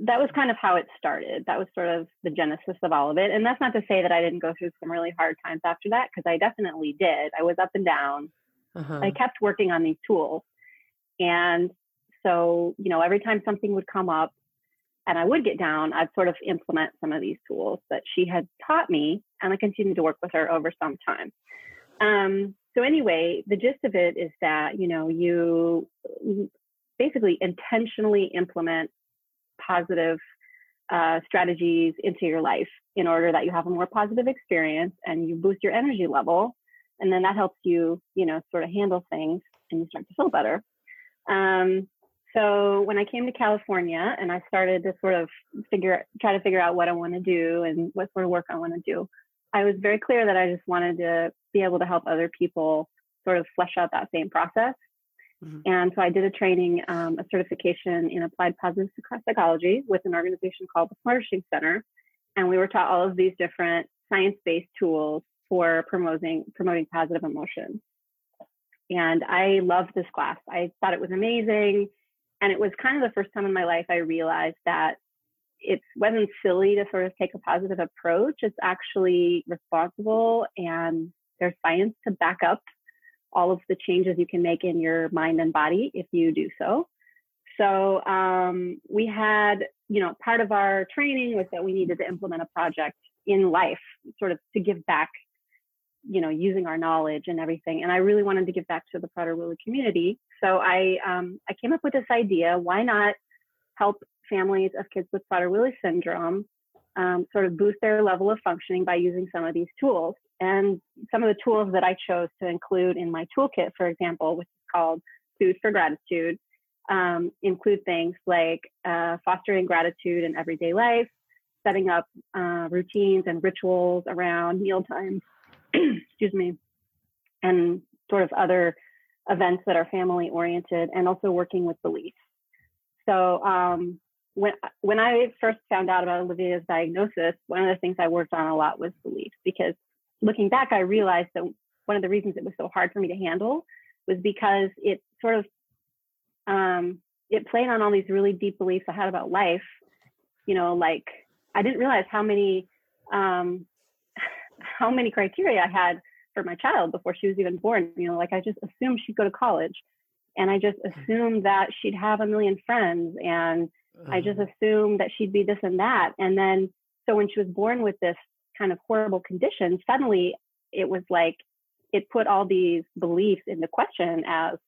that was kind of how it started. That was sort of the genesis of all of it. And that's not to say that I didn't go through some really hard times after that, because I definitely did. I was up and down. Uh-huh. I kept working on these tools. And so, you know, every time something would come up and I would get down, I'd sort of implement some of these tools that she had taught me. And I continued to work with her over some time. Um, so, anyway, the gist of it is that, you know, you basically intentionally implement positive uh, strategies into your life in order that you have a more positive experience and you boost your energy level. And then that helps you, you know, sort of handle things and you start to feel better. Um, so when I came to California and I started to sort of figure, try to figure out what I want to do and what sort of work I want to do, I was very clear that I just wanted to be able to help other people sort of flesh out that same process Mm-hmm. And so I did a training, um, a certification in applied positive psychology with an organization called the Flourishing Center. And we were taught all of these different science-based tools for promoting promoting positive emotion. And I loved this class. I thought it was amazing. And it was kind of the first time in my life I realized that it wasn't silly to sort of take a positive approach. It's actually responsible and there's science to back up all of the changes you can make in your mind and body if you do so. So um, we had, you know, part of our training was that we needed to implement a project in life, sort of to give back, you know, using our knowledge and everything. And I really wanted to give back to the Prader-Willi community. So I um, I came up with this idea: why not help families of kids with Prader-Willi syndrome um, sort of boost their level of functioning by using some of these tools? And some of the tools that I chose to include in my toolkit, for example, which is called Food for Gratitude, um, include things like uh, fostering gratitude in everyday life, setting up uh, routines and rituals around meal times, excuse me, and sort of other events that are family oriented, and also working with beliefs. So um, when when I first found out about Olivia's diagnosis, one of the things I worked on a lot was beliefs because looking back, I realized that one of the reasons it was so hard for me to handle was because it sort of um, it played on all these really deep beliefs I had about life. You know, like I didn't realize how many um, how many criteria I had for my child before she was even born. You know, like I just assumed she'd go to college, and I just mm-hmm. assumed that she'd have a million friends, and I just uh-huh. assumed that she'd be this and that. And then, so when she was born with this kind of horrible condition, suddenly it was like it put all these beliefs into question as,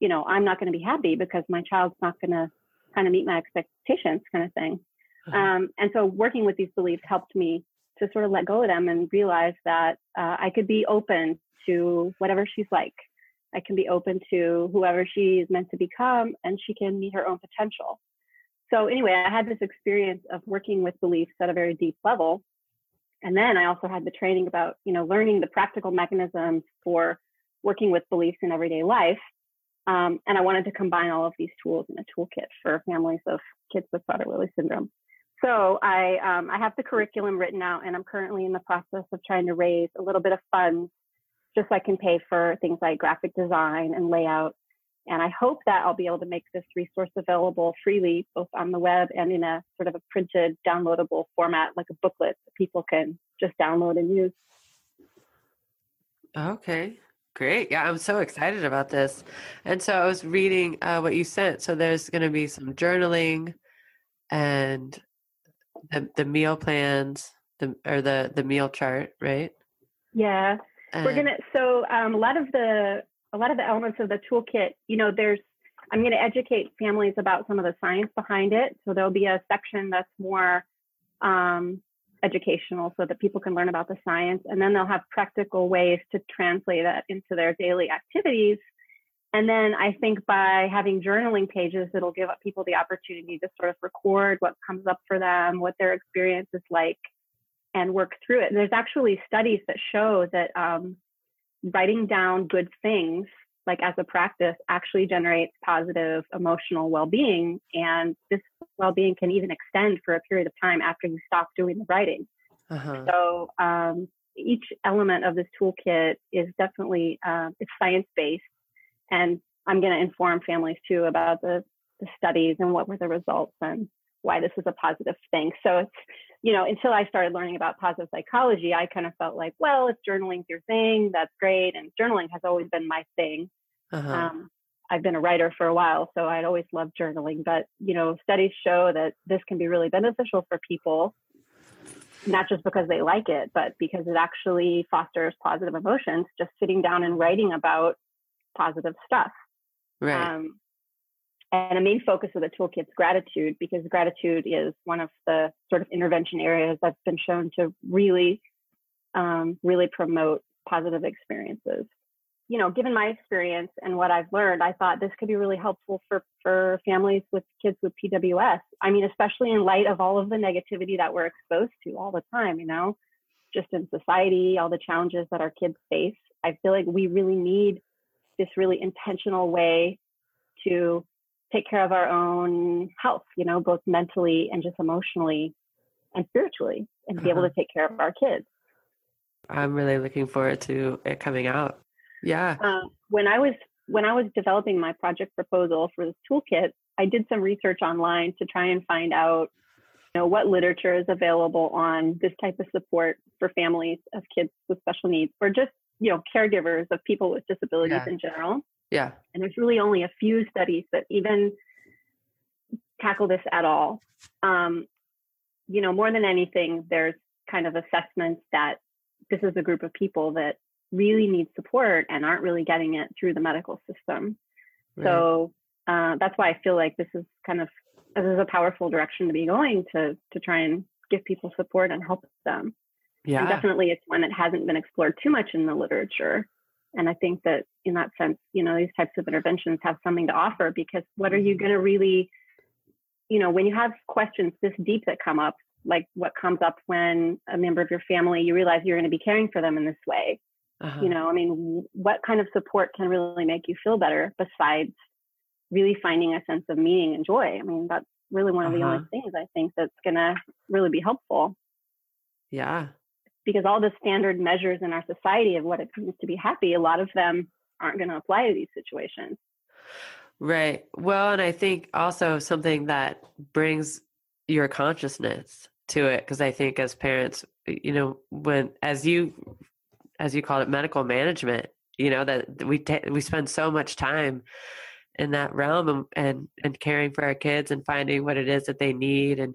you know, I'm not going to be happy because my child's not going to kind of meet my expectations, kind of thing. Uh-huh. Um, and so working with these beliefs helped me to sort of let go of them and realize that uh, I could be open to whatever she's like. I can be open to whoever she is meant to become and she can meet her own potential. So, anyway, I had this experience of working with beliefs at a very deep level. And then I also had the training about, you know, learning the practical mechanisms for working with beliefs in everyday life. Um, and I wanted to combine all of these tools in a toolkit for families of kids with Prader-Willi syndrome. So I um, I have the curriculum written out, and I'm currently in the process of trying to raise a little bit of funds just so I can pay for things like graphic design and layout. And I hope that I'll be able to make this resource available freely, both on the web and in a sort of a printed, downloadable format, like a booklet that people can just download and use. Okay, great. Yeah, I'm so excited about this. And so I was reading uh, what you sent. So there's going to be some journaling and the the meal plans, the or the the meal chart, right? Yeah, and we're gonna. So um, a lot of the a lot of the elements of the toolkit, you know, there's. I'm going to educate families about some of the science behind it. So there'll be a section that's more um, educational so that people can learn about the science. And then they'll have practical ways to translate that into their daily activities and then I think by having journaling pages, it'll give people the opportunity to sort of record what comes up for them, what their experience is like, and work through it. And there's actually studies that show that um, writing down good things, like as a practice, actually generates positive emotional well being. And this well being can even extend for a period of time after you stop doing the writing. Uh-huh. So, um, each element of this toolkit is definitely uh, it's science based and I'm going to inform families too about the, the studies and what were the results and why this is a positive thing. So it's, you know, until I started learning about positive psychology, I kind of felt like, well, if journaling's your thing, that's great. And journaling has always been my thing. Uh-huh. Um, I've been a writer for a while, so I'd always loved journaling. But, you know, studies show that this can be really beneficial for people, not just because they like it, but because it actually fosters positive emotions. Just sitting down and writing about positive stuff. Right. Um, and a main focus of the toolkit's gratitude, because gratitude is one of the sort of intervention areas that's been shown to really, um, really promote positive experiences. You know, given my experience and what I've learned, I thought this could be really helpful for for families with kids with PWS. I mean, especially in light of all of the negativity that we're exposed to all the time. You know, just in society, all the challenges that our kids face. I feel like we really need this really intentional way to take care of our own health, you know, both mentally and just emotionally and spiritually, and be uh-huh. able to take care of our kids. I'm really looking forward to it coming out. Yeah. Uh, when I was when I was developing my project proposal for this toolkit, I did some research online to try and find out, you know, what literature is available on this type of support for families of kids with special needs, or just you know caregivers of people with disabilities yeah. in general. Yeah. And there's really only a few studies that even tackle this at all. Um, you know more than anything there's kind of assessments that this is a group of people that really need support and aren't really getting it through the medical system. Right. so uh, that's why i feel like this is kind of this is a powerful direction to be going to to try and give people support and help them yeah. And definitely it's one that hasn't been explored too much in the literature. And I think that in that sense, you know, these types of interventions have something to offer because what are you mm-hmm. going to really, you know, when you have questions this deep that come up, like what comes up when a member of your family, you realize you're going to be caring for them in this way. Uh-huh. You know, I mean, what kind of support can really make you feel better besides really finding a sense of meaning and joy? I mean, that's really one of uh-huh. the only uh-huh. things I think that's going to really be helpful. Yeah, because all the standard measures in our society of what it means to be happy, a lot of them aren't going to apply to these situations. Right. Well, and I think also something that brings your consciousness to it, because I think as parents, you know, when as you as you call it, medical management, you know that we ta- we spend so much time in that realm and, and and caring for our kids and finding what it is that they need and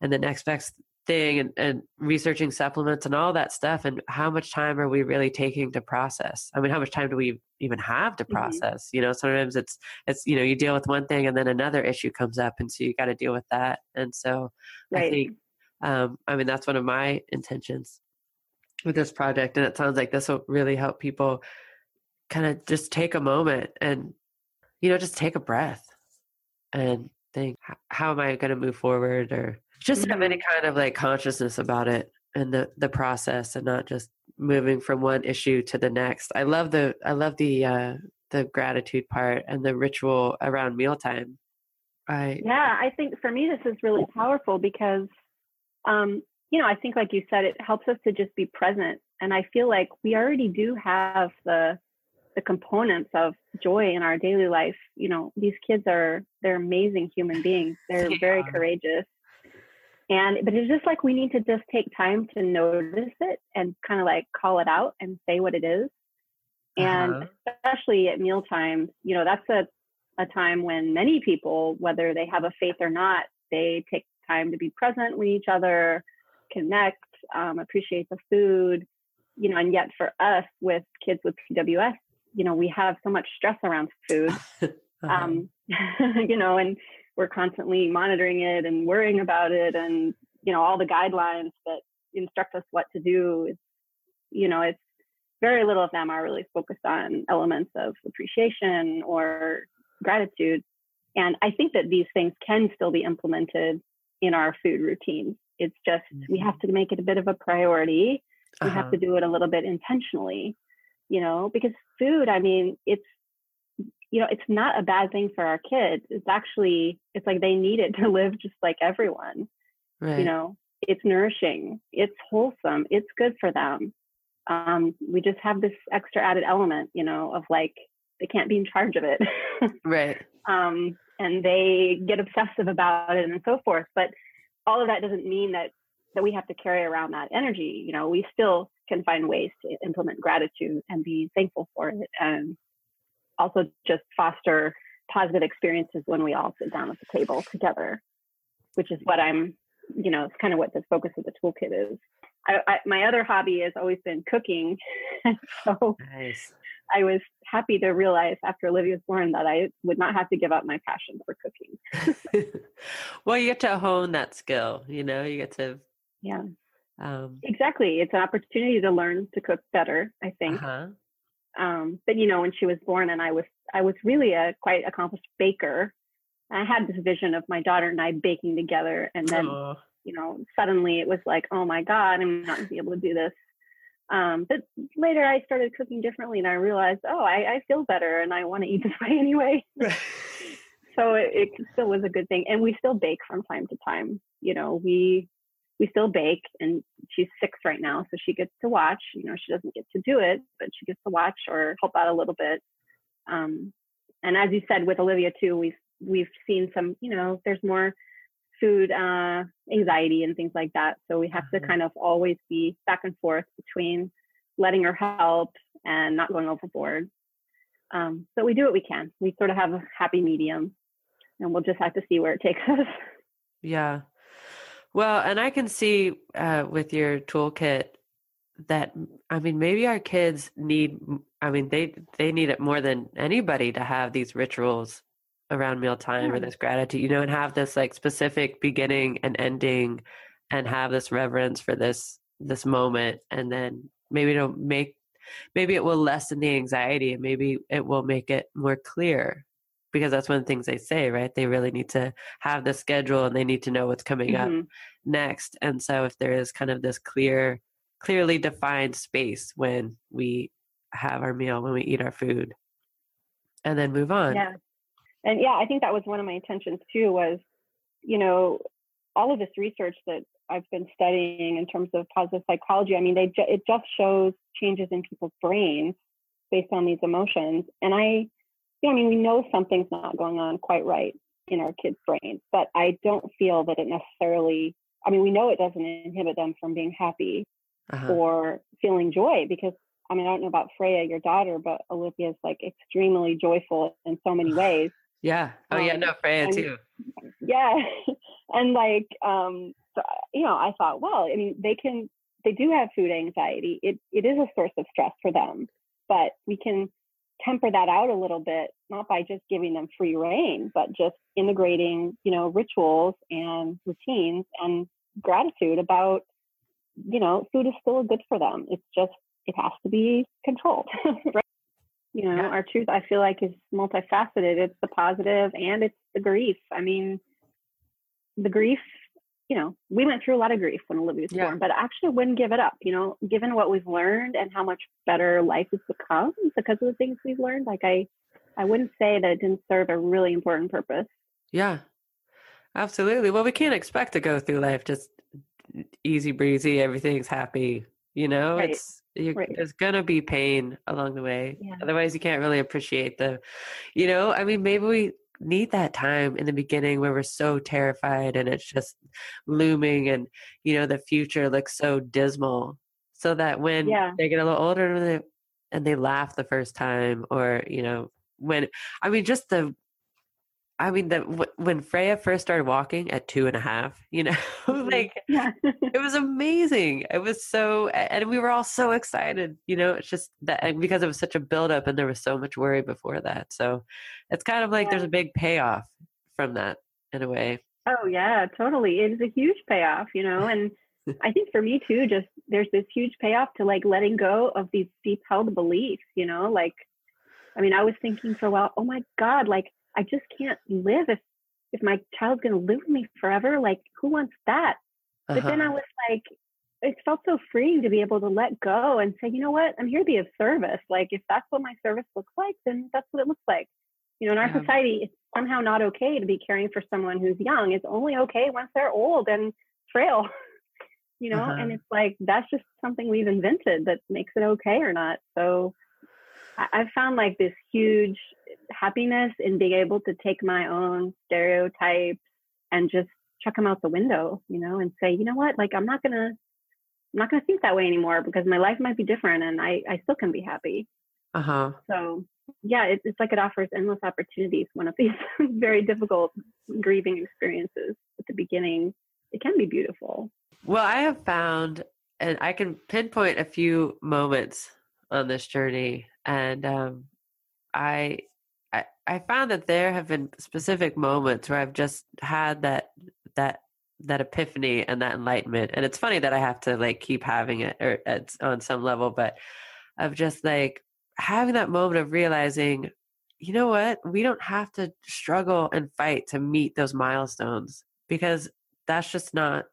and the next best thing and, and researching supplements and all that stuff and how much time are we really taking to process i mean how much time do we even have to mm-hmm. process mm-hmm. you know sometimes it's it's you know you deal with one thing and then another issue comes up and so you got to deal with that and so right. i think um i mean that's one of my intentions with this project and it sounds like this will really help people kind of just take a moment and, you know, just take a breath and think, how am I going to move forward or just have any mm-hmm. kind of like consciousness about it and the, the process and not just moving from one issue to the next. I love the, I love the, uh, the gratitude part and the ritual around mealtime. I, yeah, I think for me, this is really powerful because, um, you know, I think like you said, it helps us to just be present. And I feel like we already do have the, the components of joy in our daily life. You know, these kids are, they're amazing human beings. They're yeah. very courageous and but it's just like we need to just take time to notice it and kind of like call it out and say what it is and uh-huh. especially at meal times you know that's a, a time when many people whether they have a faith or not they take time to be present with each other connect um, appreciate the food you know and yet for us with kids with pws you know we have so much stress around food uh-huh. um, you know and we're constantly monitoring it and worrying about it and you know all the guidelines that instruct us what to do it's you know it's very little of them are really focused on elements of appreciation or gratitude and i think that these things can still be implemented in our food routines it's just mm-hmm. we have to make it a bit of a priority we uh-huh. have to do it a little bit intentionally you know because food i mean it's you know, it's not a bad thing for our kids. It's actually, it's like they need it to live just like everyone. Right. You know, it's nourishing, it's wholesome, it's good for them. Um, we just have this extra added element, you know, of like they can't be in charge of it. right. Um, and they get obsessive about it and so forth. But all of that doesn't mean that that we have to carry around that energy. You know, we still can find ways to implement gratitude and be thankful for it and also just foster positive experiences when we all sit down at the table together, which is what I'm, you know, it's kind of what the focus of the toolkit is. I, I, my other hobby has always been cooking. so nice. I was happy to realize after Olivia was born that I would not have to give up my passion for cooking. well, you get to hone that skill, you know, you get to. Yeah. Um, exactly. It's an opportunity to learn to cook better, I think. Uh-huh. Um, but you know, when she was born, and I was I was really a quite accomplished baker. I had this vision of my daughter and I baking together, and then Aww. you know, suddenly it was like, oh my god, I'm not gonna be able to do this. Um, but later I started cooking differently, and I realized, oh, I, I feel better, and I want to eat this way anyway. so it, it still was a good thing, and we still bake from time to time. You know, we we still bake and she's six right now so she gets to watch you know she doesn't get to do it but she gets to watch or help out a little bit. Um, and as you said with olivia too we've we've seen some you know there's more food uh, anxiety and things like that so we have to mm-hmm. kind of always be back and forth between letting her help and not going overboard. Um, but we do what we can. We sort of have a happy medium and we'll just have to see where it takes us. Yeah well, and I can see uh, with your toolkit that I mean maybe our kids need I mean they they need it more than anybody to have these rituals around mealtime yeah. or this gratitude, you know, and have this like specific beginning and ending and have this reverence for this this moment and then maybe it'll make maybe it will lessen the anxiety and maybe it will make it more clear because that's one of the things they say, right? They really need to have the schedule and they need to know what's coming mm-hmm. up next. And so if there is kind of this clear, clearly defined space when we have our meal, when we eat our food, and then move on. Yeah. And yeah, I think that was one of my intentions too was, you know, all of this research that I've been studying in terms of positive psychology, I mean, they it just shows changes in people's brains based on these emotions. And I I mean, we know something's not going on quite right in our kids' brains, but I don't feel that it necessarily, I mean, we know it doesn't inhibit them from being happy uh-huh. or feeling joy because, I mean, I don't know about Freya, your daughter, but Olivia's like extremely joyful in so many ways. Yeah. Oh, um, yeah. No, Freya and, too. Yeah. and like, um, so, you know, I thought, well, I mean, they can, they do have food anxiety. It, it is a source of stress for them, but we can temper that out a little bit, not by just giving them free reign, but just integrating, you know, rituals and routines and gratitude about, you know, food is still good for them. It's just, it has to be controlled. right? You know, Yeah. our truth, I feel like, is multifaceted. It's the positive and it's the grief. I mean, the grief, you know, we went through a lot of grief when Olivia was Yeah. born, but I actually wouldn't give it up. You know, given what we've learned and how much better life has become because of the things we've learned, like I, I wouldn't say that it didn't serve a really important purpose. Yeah, absolutely. Well, we can't expect to go through life just easy breezy, everything's happy. You know, Right. it's you, Right. there's gonna be pain along the way. Yeah. Otherwise, you can't really appreciate the, you know. I mean, maybe we need that time in the beginning where we're so terrified and it's just looming, and you know the future looks so dismal, so that when Yeah. they get a little older and they, and they laugh the first time, or you know when I mean just the I mean, the wh- when Freya first started walking at two and a half, you know, Mhm. like Yeah. it was amazing. It was so, and we were all so excited. You know, it's just that because it was such a buildup, and there was so much worry before that. So it's kind of like there's a big payoff from that in a way. Oh yeah, totally. It's a huge payoff, you know, and I think for me too, just there's this huge payoff to like letting go of these deep held beliefs, you know, like I mean, I was thinking for a while, oh my God, like I just can't live if if my child's gonna live with me forever. Like, who wants that? But then I Uh-huh. was like, it felt so freeing to be able to let go and say, you know what, I'm here to be of service. Like, if that's what my service looks like, then that's what it looks like. You know, in our Yeah. society, it's somehow not okay to be caring for someone who's young. It's only okay once they're old and frail. You know, and Uh-huh. it's like that's just something we've invented that makes it okay or not. So I- I've found like this huge happiness in being able to take my own stereotypes and just chuck them out the window, you know, and say, you know what, like I'm not gonna, I'm not gonna think that way anymore because my life might be different and I, I still can be happy. Uh huh. So yeah, it, it's like it offers endless opportunities. One of these very difficult grieving experiences at the beginning, it can be beautiful. Well, I have found, and I can pinpoint a few moments on this journey, and um, I, I, I found that there have been specific moments where I've just had that that that epiphany and that enlightenment, and it's funny that I have to like keep having it or at, on some level, but of just like having that moment of realizing, you know what, we don't have to struggle and fight to meet those milestones because that's just not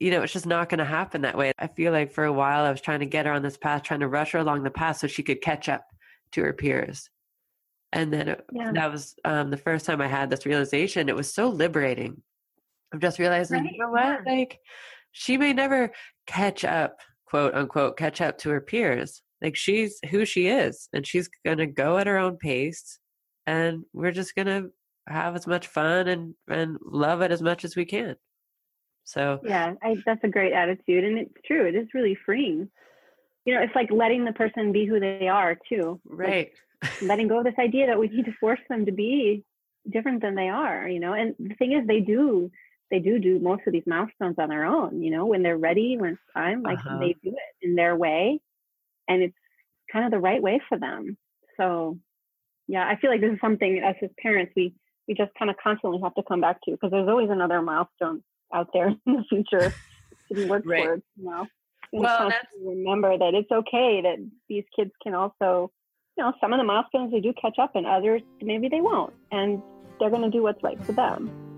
you know, it's just not going to happen that way. I feel like for a while I was trying to get her on this path, trying to rush her along the path so she could catch up to her peers. And then it, Yeah. that was um, the first time I had this realization. It was so liberating. I'm just realizing, Right, you know what? yeah. Like, she may never catch up, quote unquote, catch up to her peers. Like, she's who she is, and she's going to go at her own pace. And we're just going to have as much fun and, and love it as much as we can. So, Yeah, I, that's a great attitude, and it's true. It is really freeing. You know, it's like letting the person be who they are too. Like, right. Letting go of this idea that we need to force them to be different than they are. You know, and the thing is, they do. They do do most of these milestones on their own. You know, when they're ready, when it's time, like Uh-huh. they do it in their way, and it's kind of the right way for them. So, yeah, I feel like this is something us as parents we we just kind of constantly have to come back to because there's always another milestone out there in the future to be worked Right. towards. You know, and Well, constantly remember that it's okay that these kids can also, you know, some of the milestones they do catch up, and others maybe they won't, and they're going to do what's right for them.